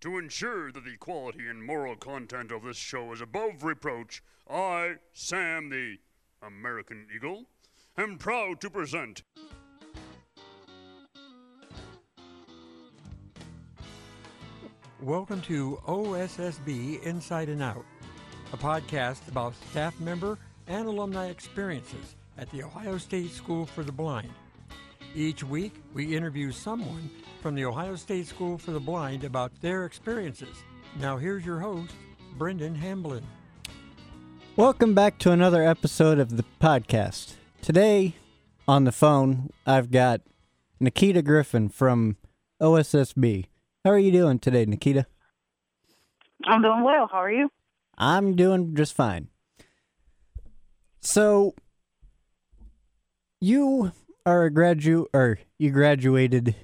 To ensure that the quality and moral content of this show is above reproach, I, Sam the American Eagle, am proud to present. Welcome to OSSB Inside and Out, a podcast about staff member and alumni experiences at the Ohio State School for the Blind. Each week, we interview someone from the Ohio State School for the Blind about their experiences. Now, here's your host, Brendon Hamblin. Welcome back to another episode of the podcast. Today, on the phone, I've got Nakita Griffin from OSSB. How are you doing today, Nakita? I'm doing well. How are you? I'm doing just fine. So, you are a graduate, or you graduated.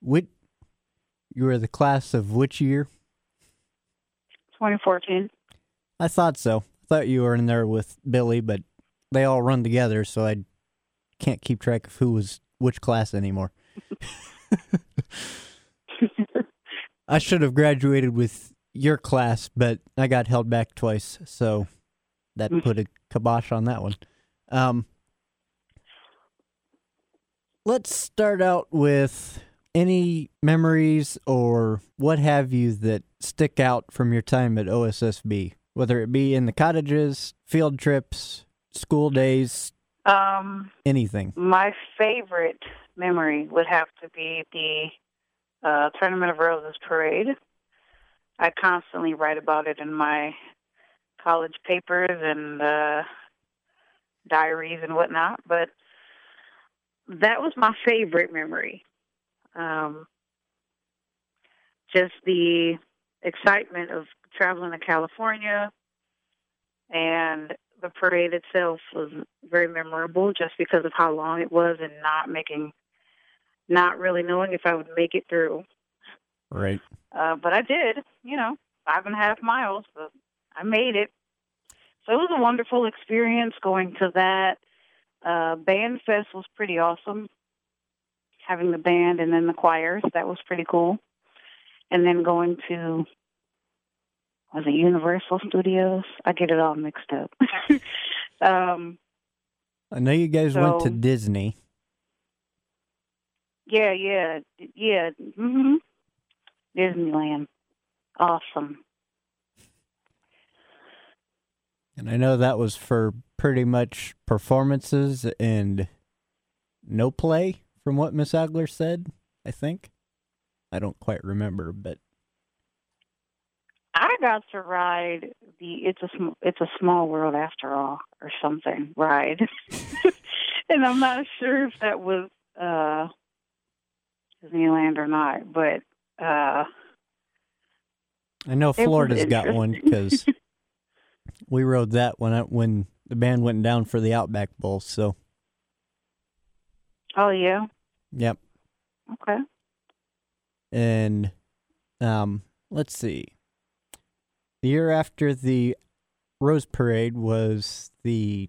Which you were the class of which year? 2014. I thought so. I thought you were in there with Billy, but they all run together, so I can't keep track of who was which class anymore. I should have graduated with your class, but I got held back twice, so that put a kibosh on that one. Um, let's start out with any memories or what have you that stick out from your time at OSSB, whether it be in the cottages, field trips, school days, Um, anything. my favorite memory would have to be the uh, Tournament of Roses parade. I constantly write about it in my college papers and uh, diaries and whatnot, but that was my favorite memory. Um, just the excitement of traveling to California and the parade itself was very memorable just because of how long it was and not making not really knowing if I would make it through. Right. Uh, but I did, you know, five and a half miles, but I made it. So it was a wonderful experience going to that. Uh, band fest was pretty awesome. Having the band and then the choirs, that was pretty cool. And then going to was it Universal Studios? I get it all mixed up. um, I know you guys went to Disney. yeah, yeah, yeah. hmm Disneyland, awesome. And I know that was for pretty much performances and no play, from what Miss Agler said, I think. I don't quite remember, but I got to ride the "It's a Sm- It's a Small World After All" or something ride, and I'm not sure if that was uh, Disneyland or not, but uh, I know Florida's got one because we rode that when I, when the band went down for the Outback Bowl. So, oh yeah, yep. okay. And um, let's see. The year after the Rose Parade was the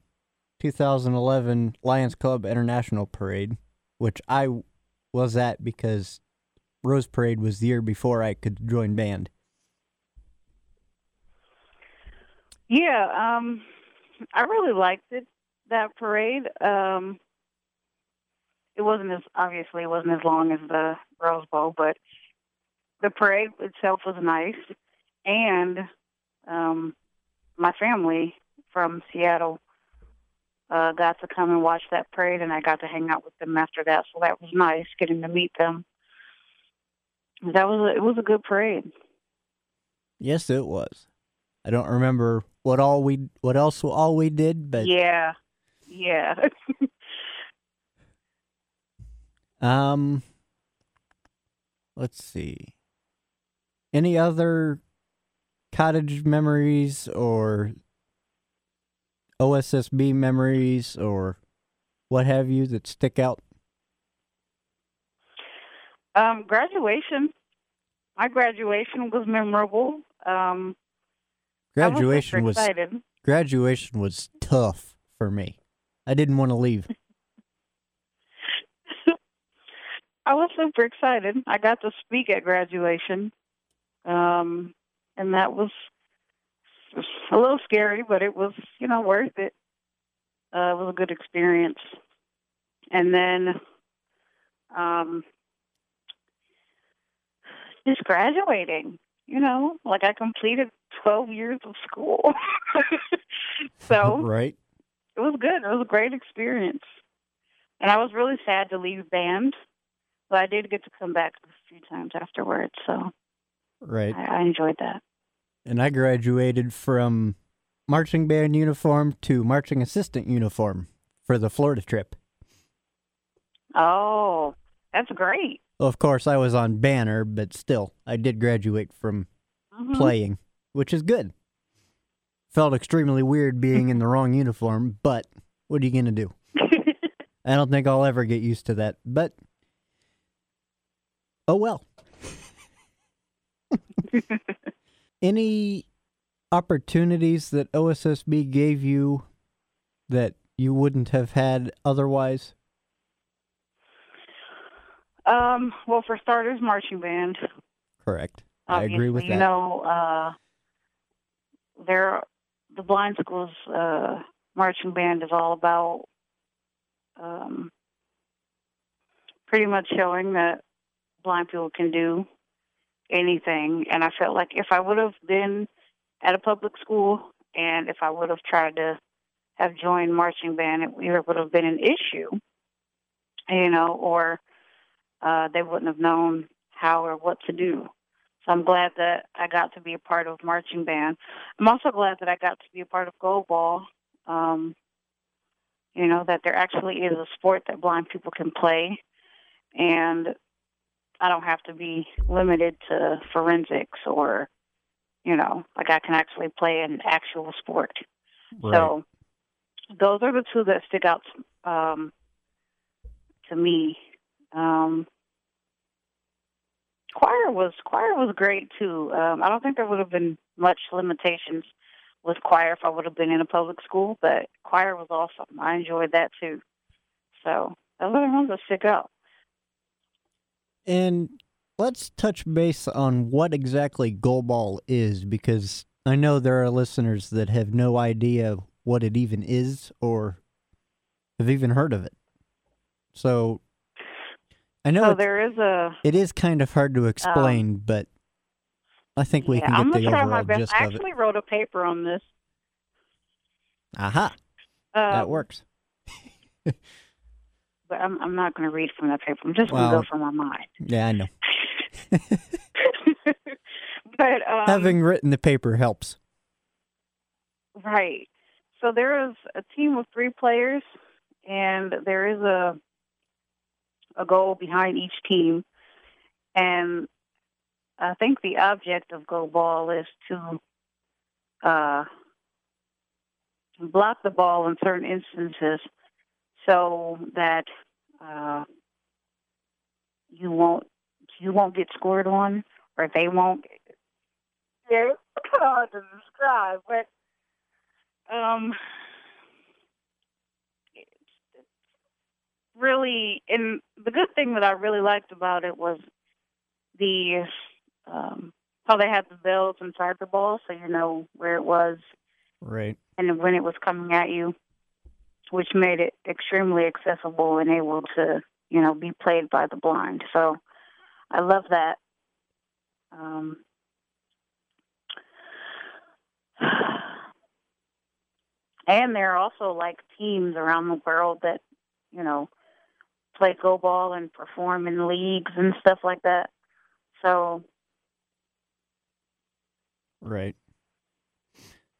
2011 Lions Club International Parade, which I was at because Rose Parade was the year before I could join band. Yeah, um, I really liked it that parade. Um, it wasn't as obviously it wasn't as long as the Rose Bowl, but the parade itself was nice, and um, my family from Seattle uh, got to come and watch that parade, and I got to hang out with them after that. So that was nice getting to meet them. That was a, it was a good parade. Yes, it was. I don't remember what all we what else all we did, but yeah, yeah. Um, let's see. Any other cottage memories or OSSB memories or what have you that stick out? Um, graduation. My graduation was memorable. Um, I was super Graduation was excited. graduation was tough for me. I didn't want to leave. I was super excited. I got to speak at graduation. Um, and that was a little scary, but it was, you know, worth it. Uh, it was a good experience. And then, um, just graduating, you know, like I completed 12 years of school. so right. it was good. It was a great experience. And I was really sad to leave band, but I did get to come back a few times afterwards. So Right. I, I enjoyed that. And I graduated from marching band uniform to marching assistant uniform for the Florida trip. Oh, that's great. Well, of course, I was on banner, but still, I did graduate from Mhm. playing, which is good. Felt extremely weird being in the wrong uniform, but what are you going to do? I don't think I'll ever get used to that, but oh well. Any opportunities that OSSB gave you that you wouldn't have had otherwise? Um, well, for starters, marching band. Correct. I agree with that. You know, uh, there, the blind schools uh, marching band is all about um, pretty much showing that blind people can do anything. And I felt like if I would have been at a public school and if I would have tried to have joined marching band, it would have been an issue, you know, or uh, they wouldn't have known how or what to do. So I'm glad that I got to be a part of marching band. I'm also glad that I got to be a part of goalball. Um, you know that there actually is a sport that blind people can play, and I don't have to be limited to forensics or, you know, like I can actually play an actual sport. So those are the two that stick out um, to me. Um, choir was choir was great too. Um, I don't think there would have been much limitations with choir if I would have been in a public school, but choir was awesome. I enjoyed that too. So those are the ones that stick out. And let's touch base on what exactly goalball is because I know there are listeners that have no idea what it even is or have even heard of it. So I know so there is a it is kind of hard to explain, but I think we yeah, can I'm get gonna the try overall my best. gist I of it. actually wrote a paper on this. Aha, Um, that works. but I'm I'm not going to read from that paper. I'm just going to go from my mind. Yeah, I know. but um, Having written the paper helps. Right. So there is a team of three players, and there is a a goal behind each team. And I think the object of goalball is to uh, block the ball in certain instances, so that uh, you won't you won't get scored on, or they won't. Yeah, it's hard to describe, but um it's it's really and the good thing that I really liked about it was the um how they had the bells inside the ball so you know where it was Right. and when it was coming at you which made it extremely accessible and able to you know be played by the blind so I love that um and there are also like teams around the world that you know play goalball and perform in leagues and stuff like that so Right.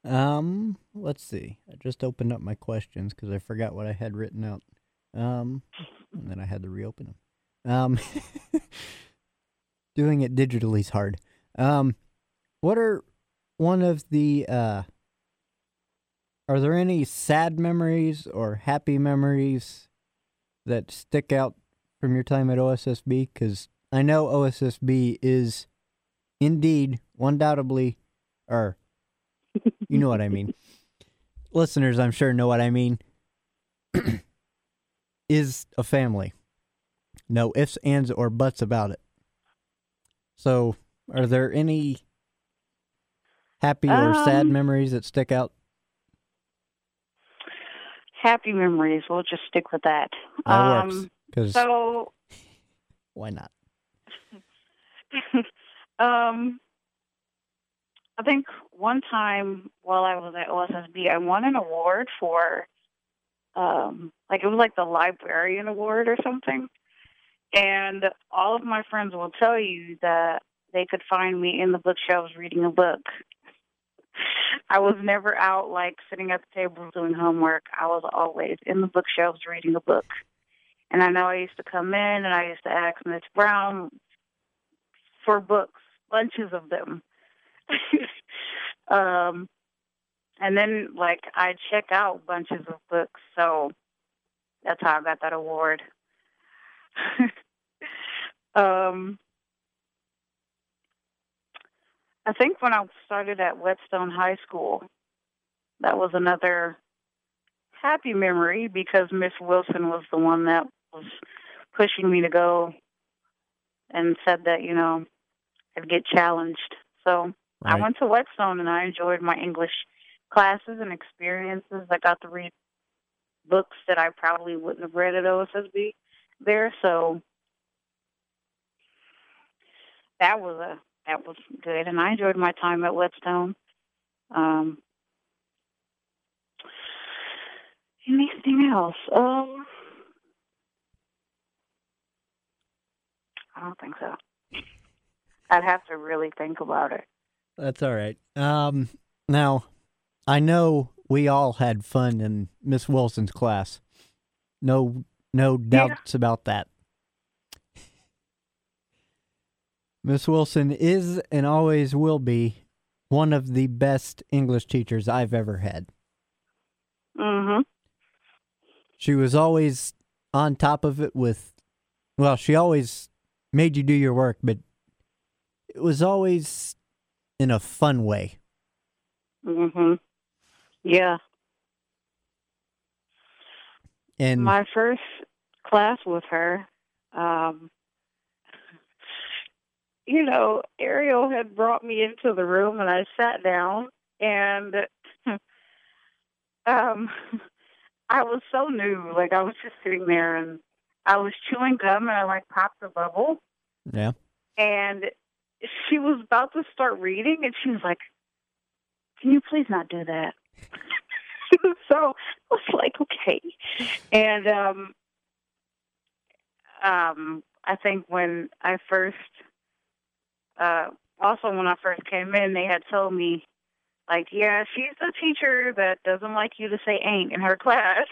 Um, let's see. I just opened up my questions because I forgot what I had written out. Um, and then I had to reopen them. Um, doing it digitally is hard. Um, what are one of the uh? Are there any sad memories or happy memories that stick out from your time at OSSB? Because I know OSSB is indeed, undoubtedly, or you know what I mean. Listeners, I'm sure know what I mean. is a family. No ifs, ands, or buts about it. So, are there any happy or sad Um, memories that stick out? Happy memories. We'll just stick with that. That um, works. Because So, why not? um, I think one time while I was at OSSB, I won an award for, um, like it was like the librarian award or something. And all of my friends will tell you that they could find me in the bookshelves reading a book. I was never out like sitting at the table doing homework. I was always in the bookshelves reading a book. And I know I used to come in and I used to ask Miss Brown for books, bunches of them. um, and then like I check out bunches of books, so that's how I got that award. um, I think when I started at Whetstone High School, that was another happy memory because Miss Wilson was the one that was pushing me to go and said that, you know, I'd get challenged. So I went to Whetstone and I enjoyed my English classes and experiences. I got to read books that I probably wouldn't have read at OSSB there. So that was a that was good, and I enjoyed my time at Whetstone. Um, anything else? Um, I don't think so. I'd have to really think about it. That's all right. Um, now, I know we all had fun in Miss Wilson's class. No, no doubts about that. Miss Wilson is and always will be one of the best English teachers I've ever had. Mm-hmm. She was always on top of it with, well, she always made you do your work, but it was always in a fun way. Mm-hmm. Yeah. And My first class with her, um, you know, Ariel had brought me into the room and I sat down and um I was so new. Like I was just sitting there and I was chewing gum and I like popped a bubble yeah, and she was about to start reading and she was like, Can you please not do that? so I was like, Okay. And um um I think when I first uh also when I first came in they had told me like, yeah, she's the teacher that doesn't like you to say ain't in her class.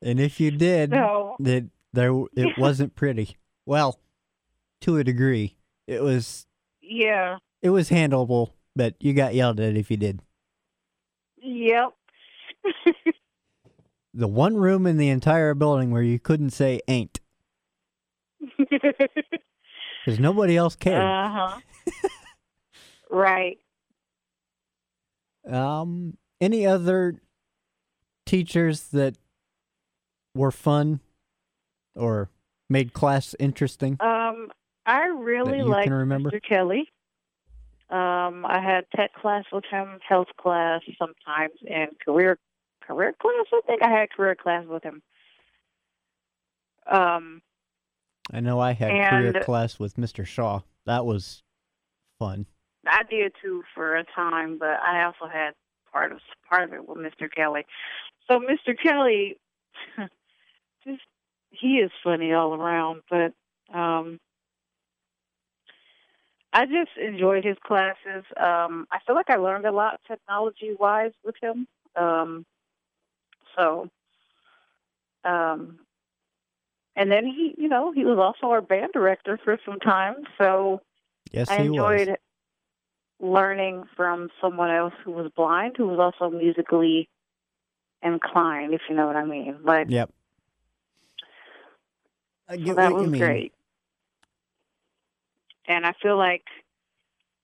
and if you did, that there it wasn't pretty. Well, to a degree, it was yeah. it was handleable, but you got yelled at if you did. Yep. The one room in the entire building where you couldn't say ain't because nobody else cared. uh-huh. right. Um, any other teachers that were fun or made class interesting? Um, I really like can? Mr. Kelly. Um, I had tech class with him, health class sometimes, and career career class. I think I had career class with him. Um, I know I had career class with Mr. Shaw. That was fun. I did too for a time, but I also had part of part of it with Mr. Kelly. So Mr. Kelly, just he is funny all around. But um, I just enjoyed his classes. Um, I feel like I learned a lot technology wise with him. Um, so, um, and then he, you know, he was also our band director for some time. So. Yes, I he enjoyed was. learning from someone else who was blind, who was also musically inclined, if you know what I mean. But Yep. I so that what was you mean. great. And I feel like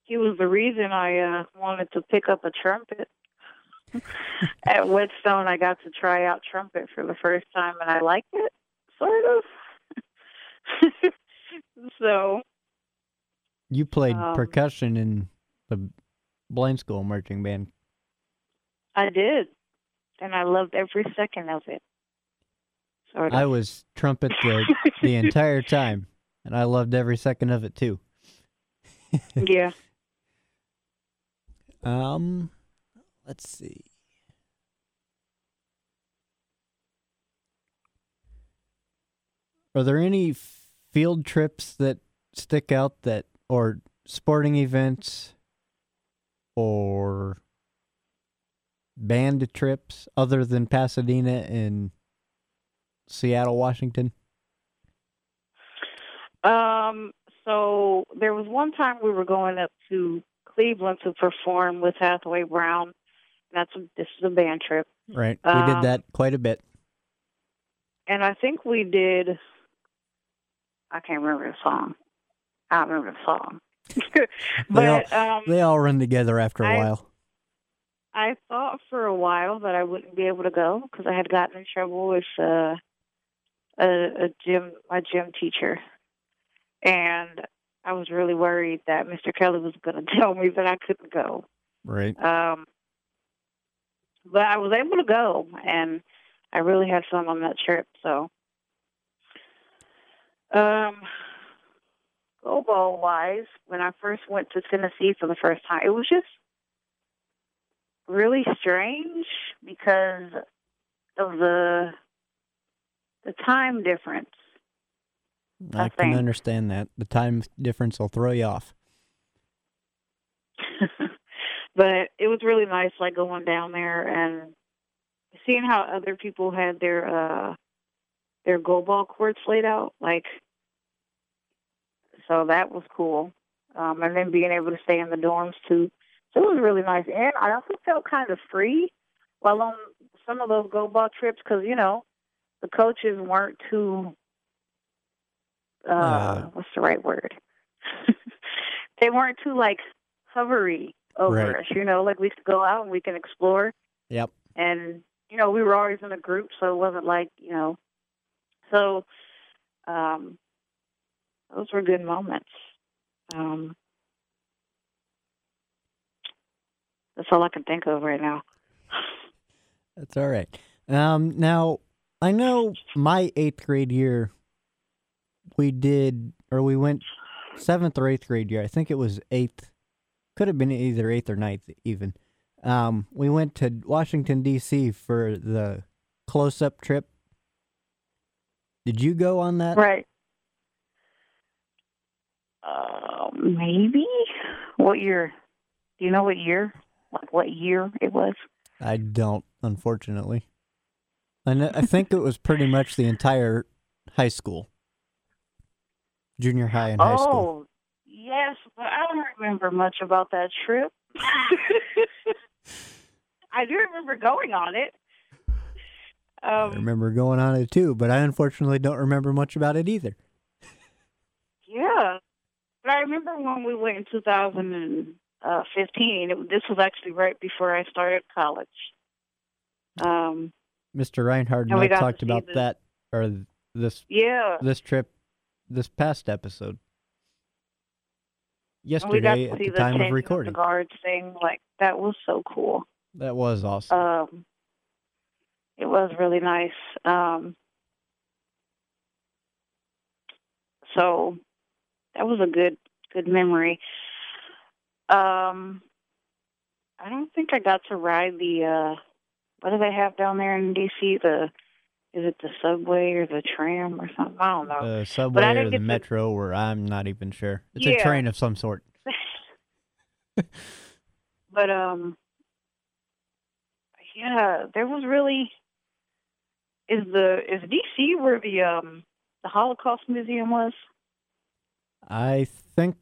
he was the reason I uh, wanted to pick up a trumpet. At Whetstone, I got to try out trumpet for the first time, and I liked it, sort of. so You played Um, percussion in the Blaine school marching band? I did, and I loved every second of it. Sort of. I was trumpet the the entire time, and I loved every second of it too. yeah. Um, let's see. Are there any field trips that stick out that, or sporting events, or band trips other than Pasadena and Seattle, Washington? Um. So there was one time we were going up to Cleveland to perform with Hathaway Brown. That's a, this is a band trip, Right. we did Um, that quite a bit. and I think we did. I can't remember the song. I remember the song. They all- but um, They all run together after a I- while. I thought for a while that I wouldn't be able to go because I had gotten in trouble with uh, a, a gym, my gym teacher, and I was really worried that Mr. Kelly was going to tell me that I couldn't go. Right. Um, but I was able to go, and I really had fun on that trip. So, um, goalball wise, when I first went to Tennessee for the first time, it was just really strange because of the the time difference. I, I can understand that. The time difference will throw you off. but it was really nice, like going down there and seeing how other people had their uh their goalball courts laid out. Like, so that was cool. Um, and then being able to stay in the dorms too. So it was really nice, and I also felt kind of free while on some of those goalball trips because you know the coaches weren't too. Uh, Uh, what's the right word? they weren't too like hovery over Right. us. You know, like we could go out and we can explore, Yep. and you know we were always in a group, so it wasn't like you know. So, um, those were good moments. Um, that's all I can think of right now. That's all right. Um, now I know my eighth grade year, we did, or we went seventh or eighth grade year. I think it was eighth. Could have been either eighth or ninth, even. Um, we went to Washington D.C. for the close-up trip. Did you go on that? Right. Uh, maybe. What year? Do you know what year? Like what year it was? I don't, unfortunately. And I think it was pretty much the entire high school, junior high and high school. Oh, yes, but I don't remember much about that trip. I do remember going on it. I Um, remember going on it too, but I unfortunately don't remember much about it either. yeah, but I remember when we went in 2015. It, this was actually right before I started college. Um, Mr. Reinhardt and, I talked about the- that or this yeah, this trip this past episode. and we got Yesterday at the the time of recording. the guards thing. Like that was so cool. That was awesome. Um, it was really nice. Um, so that was a good good memory. Um, I don't think I got to ride the uh, what do they have down there in DC? The is it the subway or the tram or something? I don't know. the subway or the get to- metro, or I'm not even sure. It's a train of some sort. but um, yeah, there was really is the is DC where the um the Holocaust Museum was. I think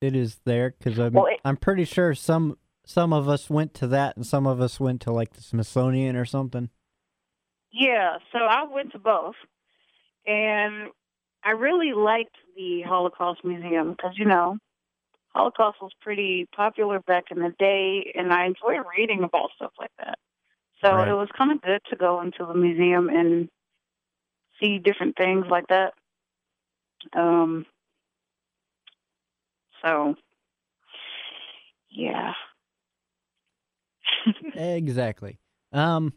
it is there because I'm Well, it- I'm pretty sure some some of us went to that and some of us went to like the Smithsonian or something. Yeah, so I went to both, and I really liked the Holocaust Museum because you know, Holocaust was pretty popular back in the day, and I enjoy reading about stuff like that. So Right. it was kind of good to go into the museum and see different things like that. Um. So, Yeah. exactly. Um,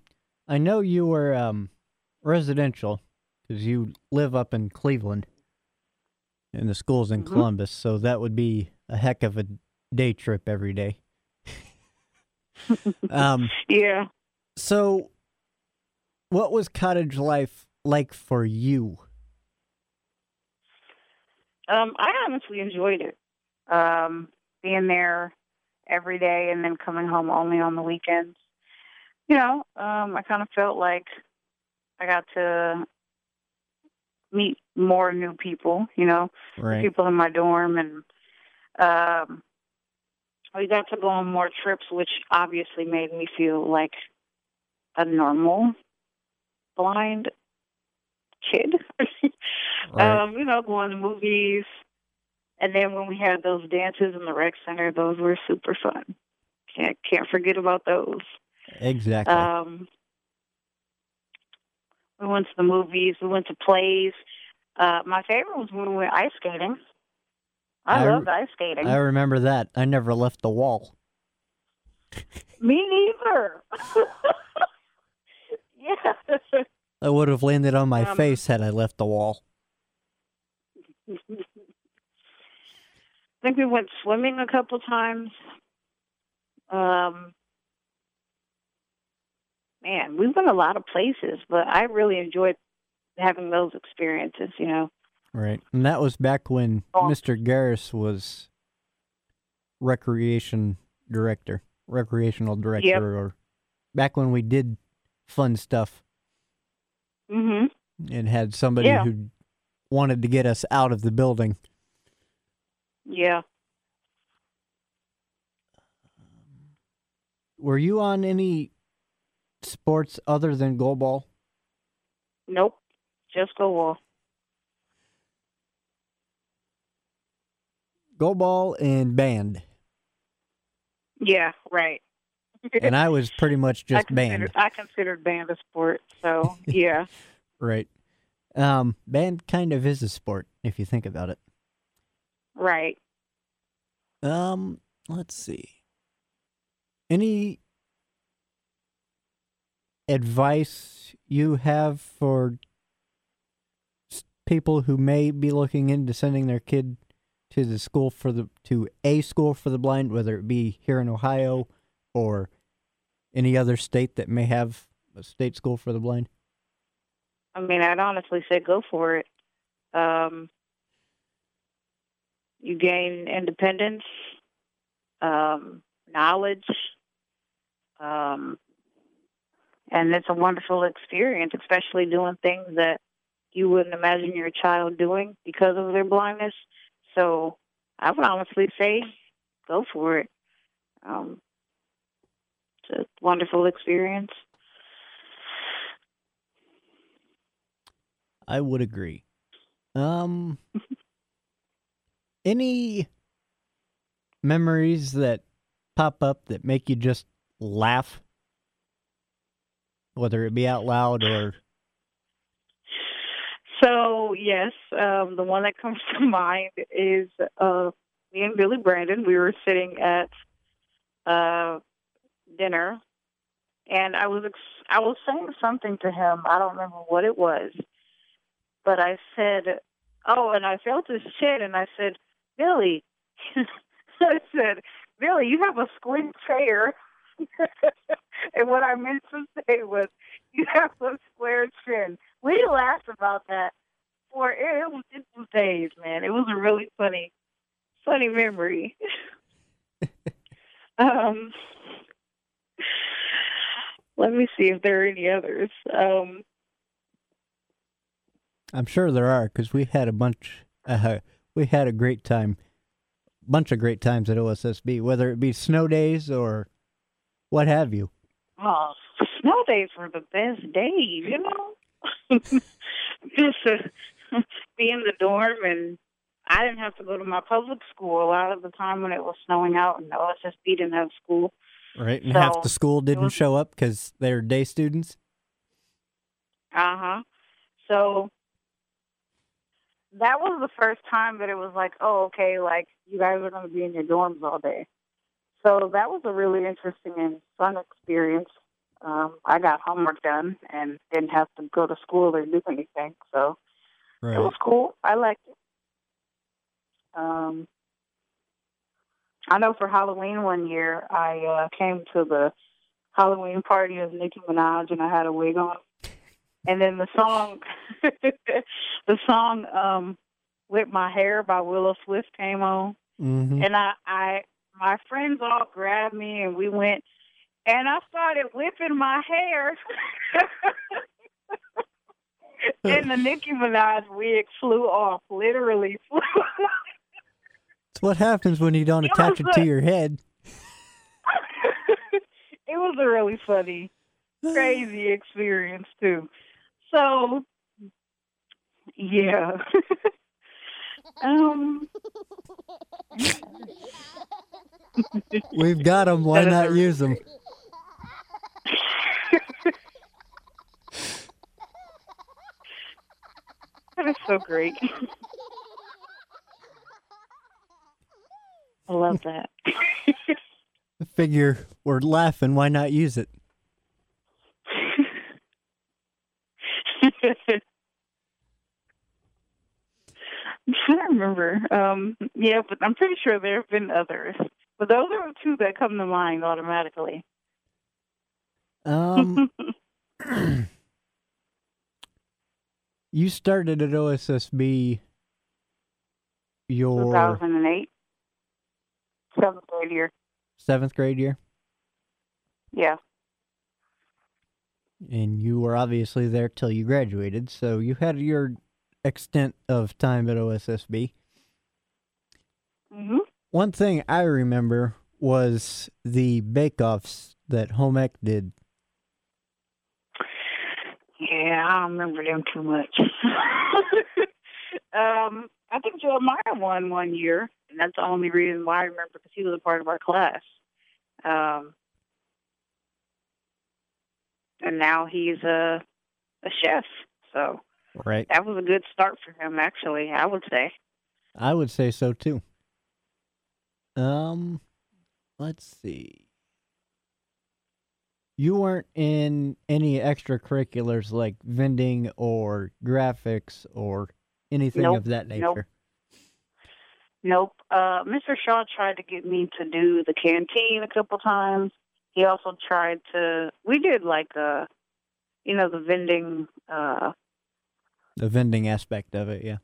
I know you were um residential because you live up in Cleveland, and the school's in Mhm. Columbus, so that would be a heck of a day trip every day. um, Yeah. So what was cottage life like for you? Um, I honestly enjoyed it. Um, being there every day and then coming home only on the weekends. You know, um, I kind of felt like I got to meet more new people, you know, Right. people in my dorm and um we got to go on more trips which obviously made me feel like a normal blind kid. Right. Um, you know, going to movies. And then when we had those dances in the rec center, those were super fun. Can't can't forget about those. exactly. Um, we went to the movies. We went to plays. Uh, my favorite was when we went ice skating. I, I- loved ice skating. I remember that. I never left the wall. Me neither. yeah. I would have landed on my Um, face had I left the wall. I think we went swimming a couple times. Um, man, we went a lot of places, but I really enjoyed having those experiences. You know, Right. And that was back when Oh. Mr. Garris was recreation director, recreational director, or back when we did fun stuff hmm and had somebody Yeah. who wanted to get us out of the building. yeah. Were you on any sports other than goalball? Nope, just go wall. Goalball and band. Yeah, right. And I was pretty much just considered, band. I considered band a sport, so yeah. Right. Um, band kind of is a sport if you think about it. right. Um, let's see. Any advice you have for people who may be looking into sending their kid to the school for the to a school for the blind, whether it be here in Ohio or any other state that may have a state school for the blind? I mean, I'd honestly say go for it. Um, you gain independence, um, knowledge, um, and it's a wonderful experience, especially doing things that you wouldn't imagine your child doing because of their blindness. So I would honestly say go for it. Um, a wonderful experience. I would agree. Um, any memories that pop up that make you just laugh, whether it be out loud or So yes, um, the one that comes to mind is uh, me and Billy Brandon. We were sitting at uh, dinner, and I was ex- I was saying something to him. I don't remember what it was, but I said, "Oh," and I felt his chin, and I said, "Billy," I said, "Billy, you have a squint chair." and what I meant to say was, "You have a square chin." we laughed about that for it, was it was days, man. It was a really funny funny memory. um let me see if there are any others. Um I'm sure there are because we had a bunch. Uh, we had a great time, bunch of great times at OSSB, whether it be snow days or what have you. oh snow days were the best days, you know. Just to be in the dorm and I didn't have to go to my public school a lot of the time when it was snowing out and OSSB didn't have school. Right, and half the school didn't was- show up because they're day students. Uh huh. So that was the first time that it was like, oh, okay, like you guys are going to be in your dorms all day. so that was a really interesting and fun experience. Um, I got homework done and didn't have to go to school or do anything, so it was cool. I liked it. Um, I know for Halloween one year, I uh, came to the Halloween party of Nicki Minaj, and I had a wig on. And then the song, the song um, "Whip My Hair" by Willow Swift came on, Mm-hmm. and I, I, my friends all grabbed me, and we went, and I started whipping my hair. and the Nicki Minaj wig flew off, literally flew off. It's what happens when you don't It attach it to your head. it was a really funny, crazy experience too. So, yeah. um, We've got them. Why not use them? that is so great. I love that. Figure we're laughing. Why not use it? I'm trying to remember. Um, yeah, but I'm pretty sure there have been others. But those are the two that come to mind automatically. Um, you started at OSSB. Your 2008, seventh grade year. seventh grade year, Yeah. and you were obviously there till you graduated, so you had your extent of time at OSSB. hmm One thing I remember was the bake-offs that home ec did. Yeah, I don't remember them too much. um, I think Jeremiah won one year, and that's the only reason why I remember because he was a part of our class. Um, and now he's a a chef, so Right. that was a good start for him. Actually, I would say. I would say so too. Um, let's see. You weren't in any extracurriculars like vending or graphics or anything Nope, of that nature. nope. Nope. Uh, Mr. Shaw tried to get me to do the canteen a couple times. He also tried to. We did like uh, you know, the vending. Uh, The vending aspect of it, yeah.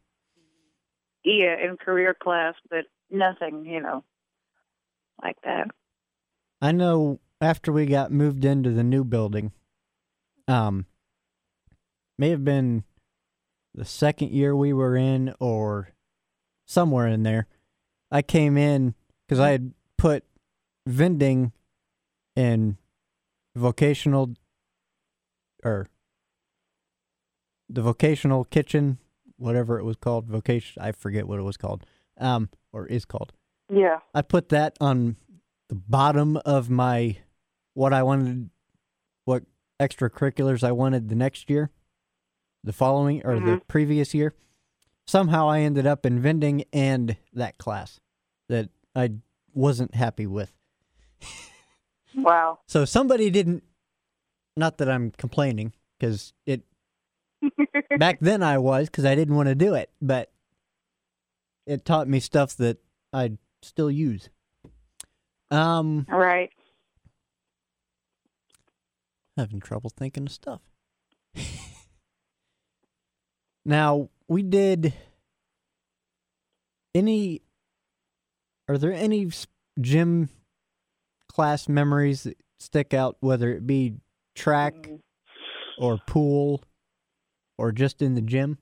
yeah, in career class, but nothing, you know, like that. I know after we got moved into the new building, um, may have been the second year we were in or somewhere in there. I came in because I had put vending and vocational or the vocational kitchen, whatever it was called, vocation, I forget what it was called, um, or is called. Yeah. I put that on the bottom of my what I wanted, what extracurriculars I wanted the next year, the following or the Mhm. previous year. Somehow I ended up in vending and that class that I wasn't happy with. Wow. So somebody didn't. Not that I'm complaining, because it back then I was because I didn't want to do it, but it taught me stuff that I still use. Um, right. having trouble thinking of stuff. now we did any. Are there any gym class memories that stick out, whether it be track Mm. or pool or just in the gym?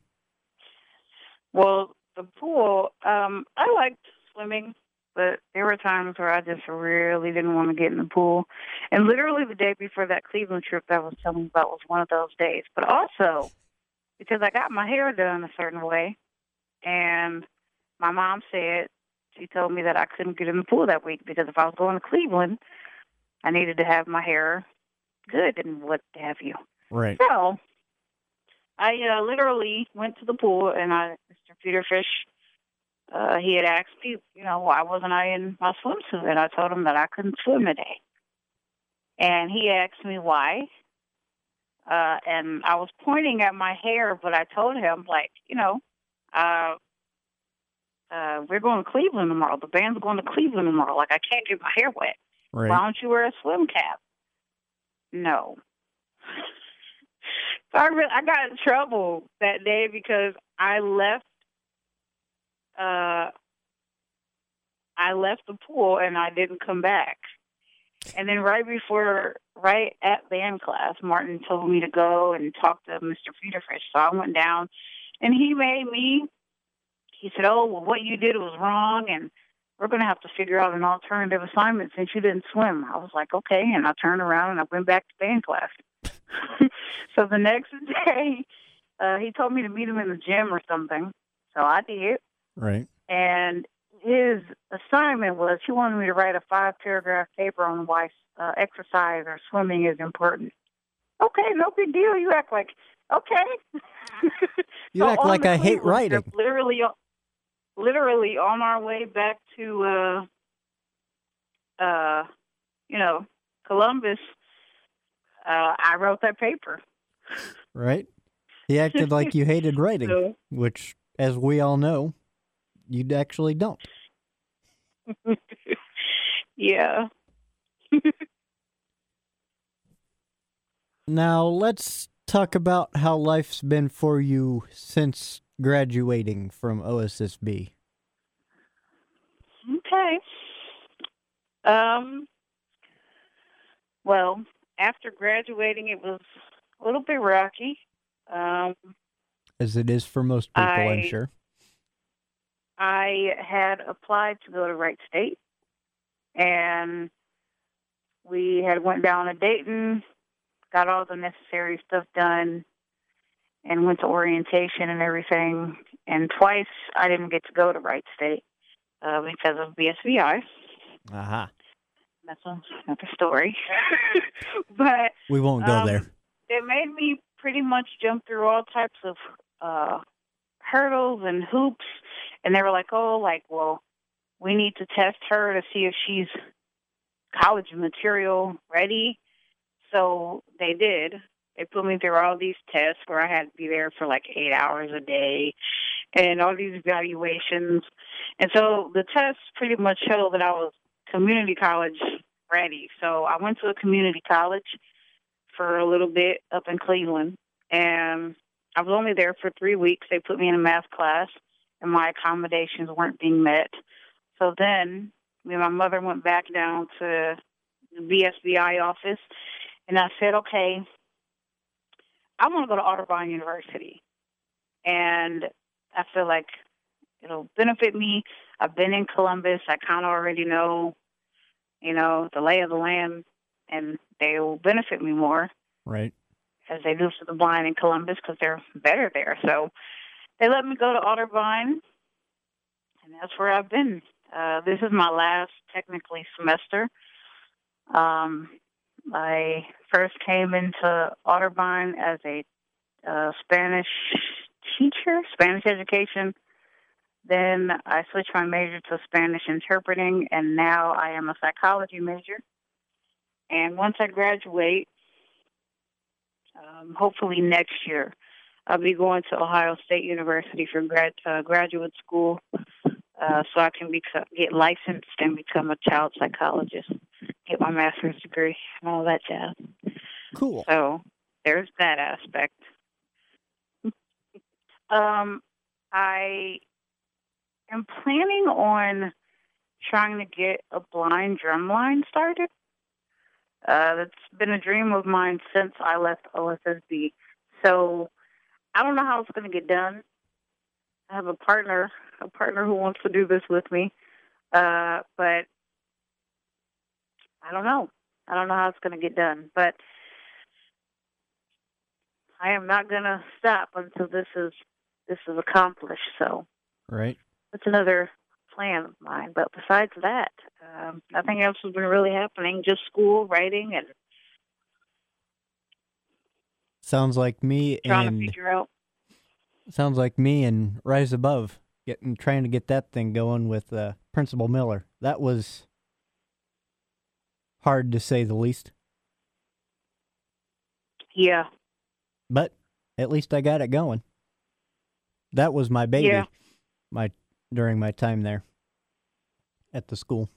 Well, the pool, um, I liked swimming, but there were times where I just really didn't want to get in the pool. And literally the day before that Cleveland trip that I was telling you about was one of those days. But also because I got my hair done a certain way, and my mom said she told me that I couldn't get in the pool that week because if I was going to Cleveland, I needed to have my hair good and what have you. Right. So I uh, literally went to the pool and I, Mr. Peter Fish, uh, he had asked me, you know, why wasn't I in my swimsuit? And I told him that I couldn't swim today. And he asked me why. Uh, and I was pointing at my hair, but I told him, like, you know, uh, uh, we're going to Cleveland tomorrow. The band's going to Cleveland tomorrow. Like, I can't get my hair wet. Right. Why don't you wear a swim cap? No. so I re- I got in trouble that day because I left. Uh, I left the pool and I didn't come back. And then right before, right at band class, Martin told me to go and talk to Mr. Peterfish. So I went down, and he made me. He said, "Oh, well, what you did was wrong, and we're going to have to figure out an alternative assignment since you didn't swim." I was like, "Okay," and I turned around and I went back to band class. so the next day, uh, he told me to meet him in the gym or something. So I did, Right. and his assignment was he wanted me to write a five paragraph paper on why uh, exercise or swimming is important. Okay, no big deal. You act like okay. You So act like I hate writing. Literally, literally on our way back to, uh, uh, you know, Columbus. Uh, I wrote that paper. Right. He acted like you hated writing, So, which, as we all know, you actually don't. yeah. Now, let's talk about how life's been for you since graduating from OSSB. Okay. Um. Well, after graduating, it was a little bit rocky. Um, As it is for most people, I'm sure. I had applied to go to Wright State, and we had went down to Dayton, got all the necessary stuff done, and went to orientation and everything. And twice I didn't get to go to Wright State uh, because of BSVI. Aha. That's a, another story. but We won't go Um, there. it made me pretty much jump through all types of uh hurdles and hoops. And they were like oh like well we need to test her to see if she's college material ready. So they did. They put me through all these tests where i had to be there for like eight hours a day and all these evaluations. And so the tests pretty much showed that i was community college ready. So i went to a community college for a little bit up in Cleveland, and I was only there for three weeks. They put me in a math class, and my accommodations weren't being met. So then, me and my mother went back down to the BSVI office, and I said, "Okay, I want to go to Otterbein University, and I feel like it'll benefit me. I've been in Columbus. I kind of already know, you know, the lay of the land." and they will benefit me more Right. As they do for the blind in Columbus because they're better there. So they let me go to Otterbein, and that's where I've been. Uh, this is my last technically semester. Um, I first came into Otterbein as a uh, Spanish teacher, Spanish education. Then I switched my major to Spanish interpreting, and now I am a psychology major. And once I graduate, um, hopefully next year, I'll be going to Ohio State University for grad uh, graduate school, uh, so I can be get licensed and become a child psychologist, get my master's degree, and all that jazz. Cool. So there's that aspect. um, I am planning on trying to get a blind drumline started. Uh, that's been a dream of mine since I left OSSB. So I don't know how it's going to get done. I have a partner, a partner who wants to do this with me, uh, but I don't know. I don't know how it's going to get done, but I am not going to stop until this is this is accomplished. So Right. that's another plan of mine. But besides that, um, nothing else has been really happening. Just school, writing, and Sounds like me trying to and figure out. sounds like me and Rise Above getting trying to get that thing going with uh, Principal Miller. That was hard to say the least, Yeah. but at least I got it going. That was my baby. Yeah. My during my time there at the school.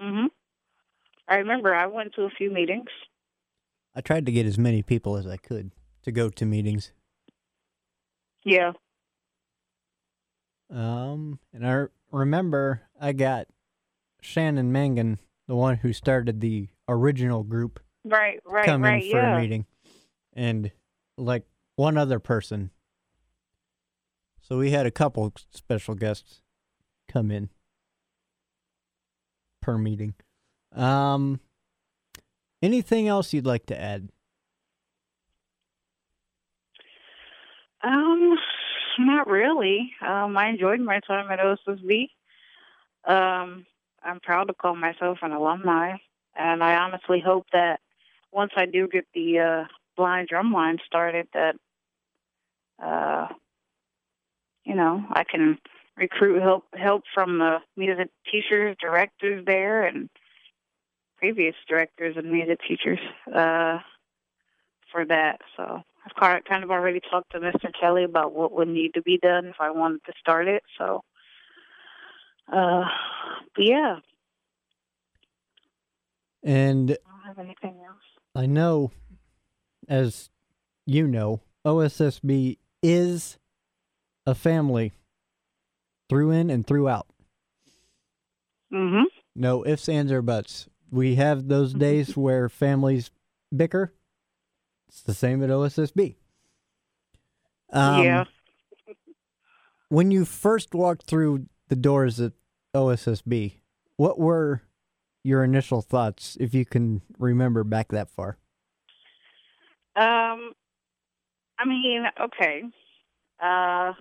Mhm. I remember I went to a few meetings. I tried to get as many people as I could to go to meetings. Yeah. Um, and I remember I got Shannon Mangan, the one who started the original group, Right, right, come right. in for yeah. a meeting, and like one other person. So we had a couple special guests come in per meeting. Um, anything else you'd like to add? Um, not really. Um, I enjoyed my time at OSSB. Um, I'm proud to call myself an alumni, and I honestly hope that once I do get the uh, blind drumline started, that uh, you know I can recruit help help from the music teachers, directors there, and previous directors and music teachers uh, for that. So I've kind kind of already talked to Mr. Kelly about what would need to be done if I wanted to start it. So, uh, but yeah, And I don't have anything else. I know, as you know, OSSB is a family through in and throughout. Mm-hmm. No ifs, ands, or buts. We have those days where families bicker. It's the same at OSSB. Um, yeah. When you first walked through the doors at OSSB, what were your initial thoughts, if you can remember back that far? Um, I mean, okay. Uh,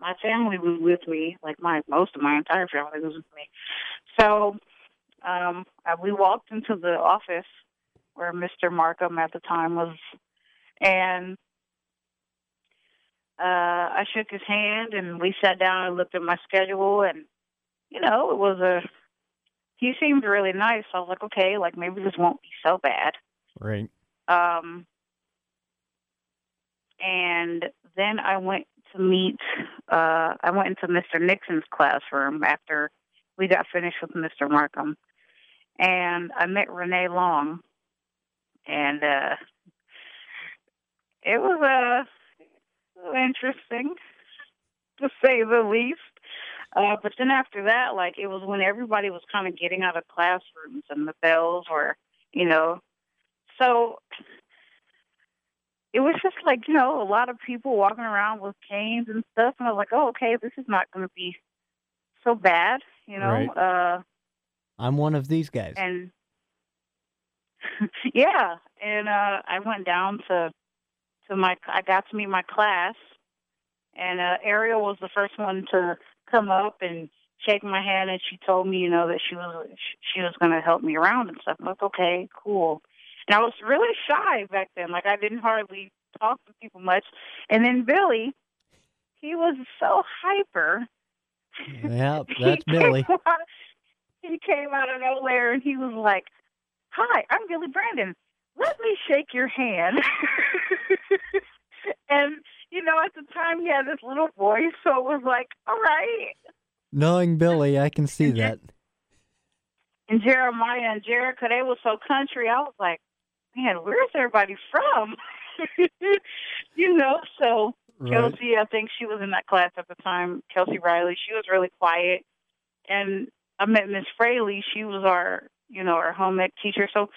my family was with me, like my most of my entire family was with me. So, um, we walked into the office where Mr. Markham at the time was, and uh, I shook his hand, and we sat down and looked at my schedule, and you know, it was a. He seemed really nice. I was like, okay, like maybe this won't be so bad. Right. Um, and then I went to meet. Uh, I went into Mr. Nixon's classroom after we got finished with Mr. Markham, and I met Renee Long, and uh, it was uh, interesting to say the least. Uh, but then after that, like it was when everybody was kind of getting out of classrooms and the bells were, you know, so it was just like you know a lot of people walking around with canes and stuff, and I was like, oh, okay, this is not going to be so bad, you know. Right. Uh, I'm one of these guys. and yeah, and uh, I went down to to my. I got to meet my class, and uh, Ariel was the first one to come up and shake my hand, and she told me, you know, that she was she was going to help me around and stuff. I was like, okay, cool. And I was really shy back then. Like I didn't hardly talk to people much. And then Billy, he was so hyper. yeah, that's Billy. out- he came out of nowhere and he was like, "Hi, I'm Billy Brandon. Let me shake your hand." and you know, at the time, he had this little voice, so it was like, "All right." Knowing Billy, I can see that. And Jeremiah and Jericho, they were so country. I was like, "Man, where's everybody from?" you know, so Right. Kelsey, I think she was in that class at the time. Kelsey Riley, she was really quiet, and I met Miss Fraley. She was our, you know, our home ec teacher. So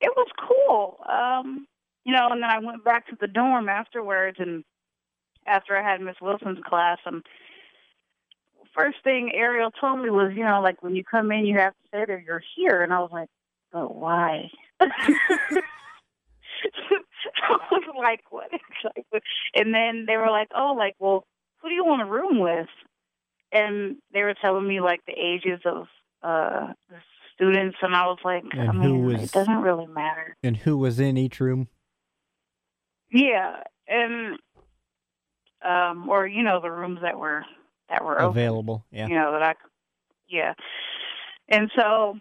it was cool, um, you know. And then I went back to the dorm afterwards, and after I had Miss Wilson's class, and first thing Ariel told me was, you know, like when you come in, you have to say that you're here, and I was like, but why? I was like, what exactly? And then they were like, oh, like, well, who do you want a room with? And they were telling me like the ages of uh the students, and I was like, And I mean, was- it doesn't really matter. And who was in each room? Yeah, and um, or you know, the rooms that were that were open, Available. Yeah. You know that I, yeah. And so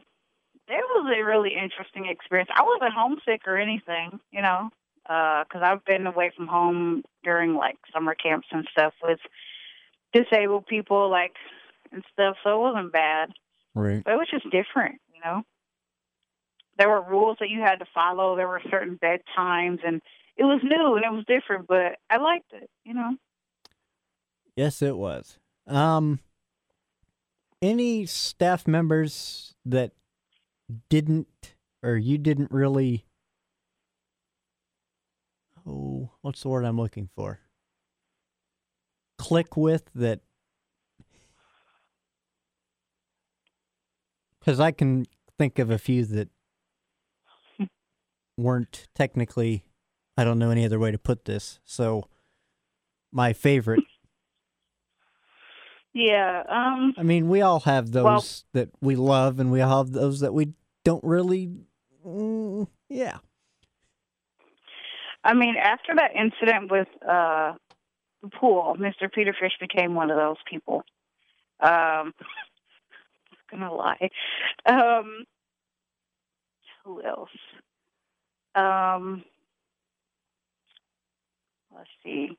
it was a really interesting experience. I wasn't homesick or anything, you know, because I've been away from home during like summer camps and stuff with disabled people, like and stuff. So it wasn't bad, Right. but it was just different, you know. There were rules that you had to follow. There were certain bedtimes, and it was new and it was different, but I liked it, you know. Yes, it was. Um, any staff members that didn't, or you didn't really, oh, what's the word I'm looking for? Click with that. Because I can think of a few that weren't technically, I don't know any other way to put this. So, my favorite Yeah. Um. I mean, we all have those Well- that we love, and we all have those that we don't really. Mm, yeah. I mean, after that incident with uh, the pool, Mr. Peter Fish became one of those people. Um, not gonna lie. Um, who else? Um, let's see.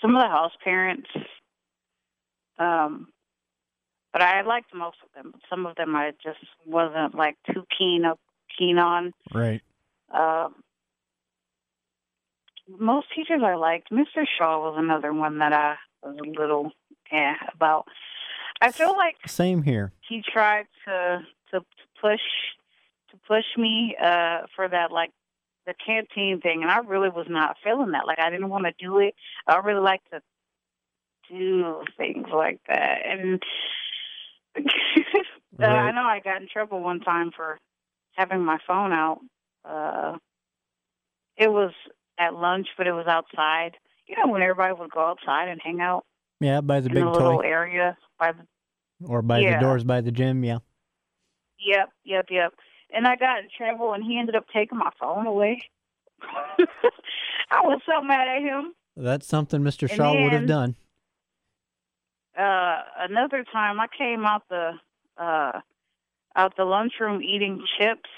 Some of the house parents. Um, but I liked most of them. Some of them I just wasn't like too keen up keen on. Right. Um, most teachers I liked. Mr. Shaw was another one that I was a little eh about. I feel like Same here. he tried to to push to push me uh for that like the canteen thing and I really was not feeling that. Like I didn't want to do it. I really like to do things like that. And uh, I know I got in trouble one time for having my phone out. Uh it was at lunch but it was outside. You know when everybody would go outside and hang out Yeah, by the big the little toy, area by the or by Yeah. the doors by the gym. Yeah. Yep, yep, yep. And I got in trouble, and he ended up taking my phone away. I was so mad at him. That's something Mr. And Shaw would have done. Uh, another time, I came out the uh, out the lunchroom eating chips,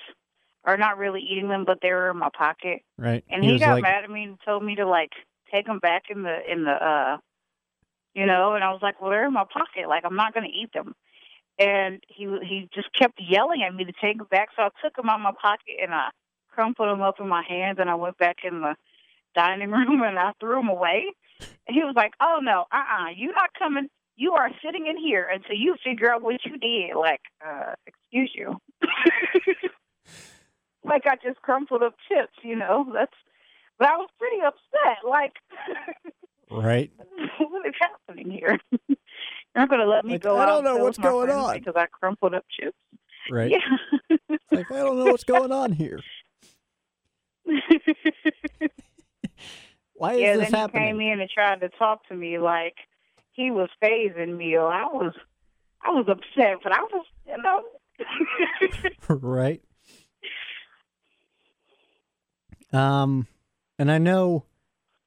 or not really eating them, but they were in my pocket. Right. And he, was got like, mad at me and told me to like take them back in the in the uh, you know. And I was like, well, they're in my pocket. Like I'm not going to eat them. And he he just kept yelling at me to take them back. So I took them out of my pocket and I crumpled them up in my hands. And I went back in the dining room and I threw them away. And he was like, "Oh no, uh, uh-uh, uh, you're not coming. You are sitting in here until you figure out what you did." Like, uh, excuse you. like I just crumpled up chips, you know. That's but I was pretty upset. Like, right. what is happening here? You're not going to let me Like, go I don't and know what's going on. because I crumpled up chips. Right. Yeah. Like I don't know what's going on here. Why is yeah, this then he came in and tried to talk to me like he was phasing me. Or I was, I was upset, but I was, you know. right. Um, and I know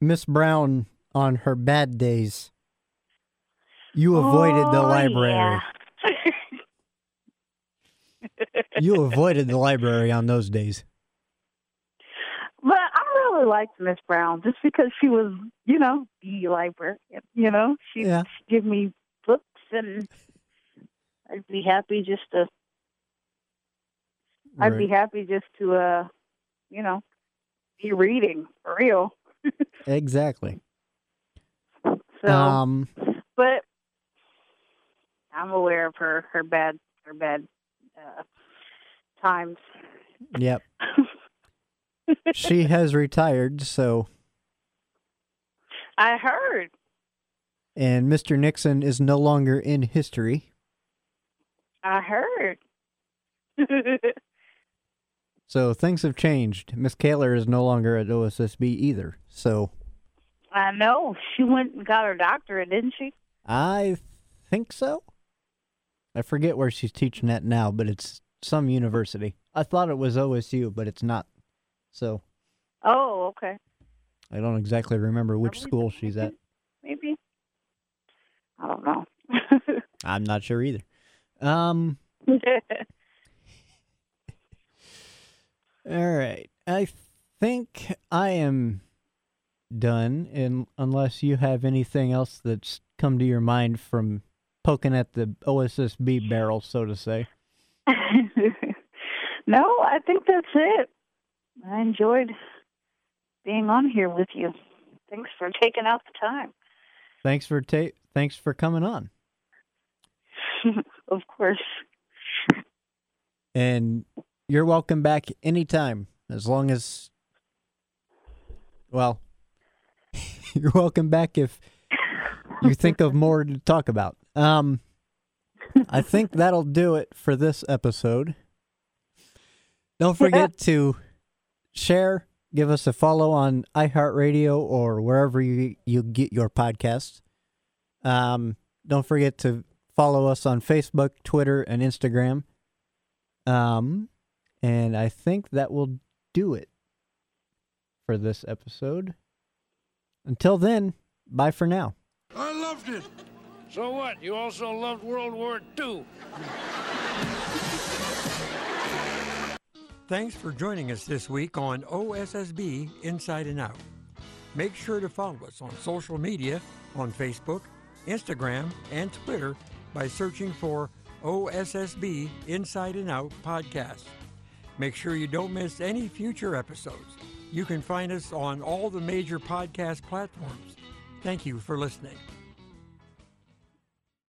Miss Brown on her bad days. You avoided the Oh, library. yeah. You avoided the library on those days. But I really liked Miss Brown just because she was, you know, the librarian. You know, she Yeah. give me books, and I'd be happy just to. I'd be happy just to, uh, you know, be reading for real. Exactly. So, um, but I'm aware of her her bad her bad uh, times. yep. She has retired, so I heard. and Mr. Nixon is no longer in history. I heard. So things have changed. Miss Kaler is no longer at OSSB either. So I know. She went and got her doctorate, didn't she? I think so. I forget where she's teaching at now, but it's some university. I thought it was OSU, but it's not. So Oh, okay. I don't exactly remember which school the she's at. Maybe. I don't know. I'm not sure either. Um, all right. I think I am done, and unless you have anything else that's come to your mind from poking at the OSSB barrel, so to say. no, I think that's it. I enjoyed being on here with you. Thanks for taking out the time. Thanks for ta- thanks for coming on. of course. And you're welcome back anytime, as long as. Well, you're welcome back if you think of more to talk about. Um, I think that'll do it for this episode. Don't forget to share, give us a follow on iHeartRadio or wherever you you get your podcasts. Um, don't forget to follow us on Facebook, Twitter, and Instagram. Um, and I think that will do it for this episode. Until then, bye for now. I loved it. So what? You also loved World War II. Thanks for joining us this week on OSSB Inside and Out. Make sure to follow us on social media on Facebook, Instagram, and Twitter by searching for OSSB Inside and Out Podcast. Make sure you don't miss any future episodes. You can find us on all the major podcast platforms. Thank you for listening.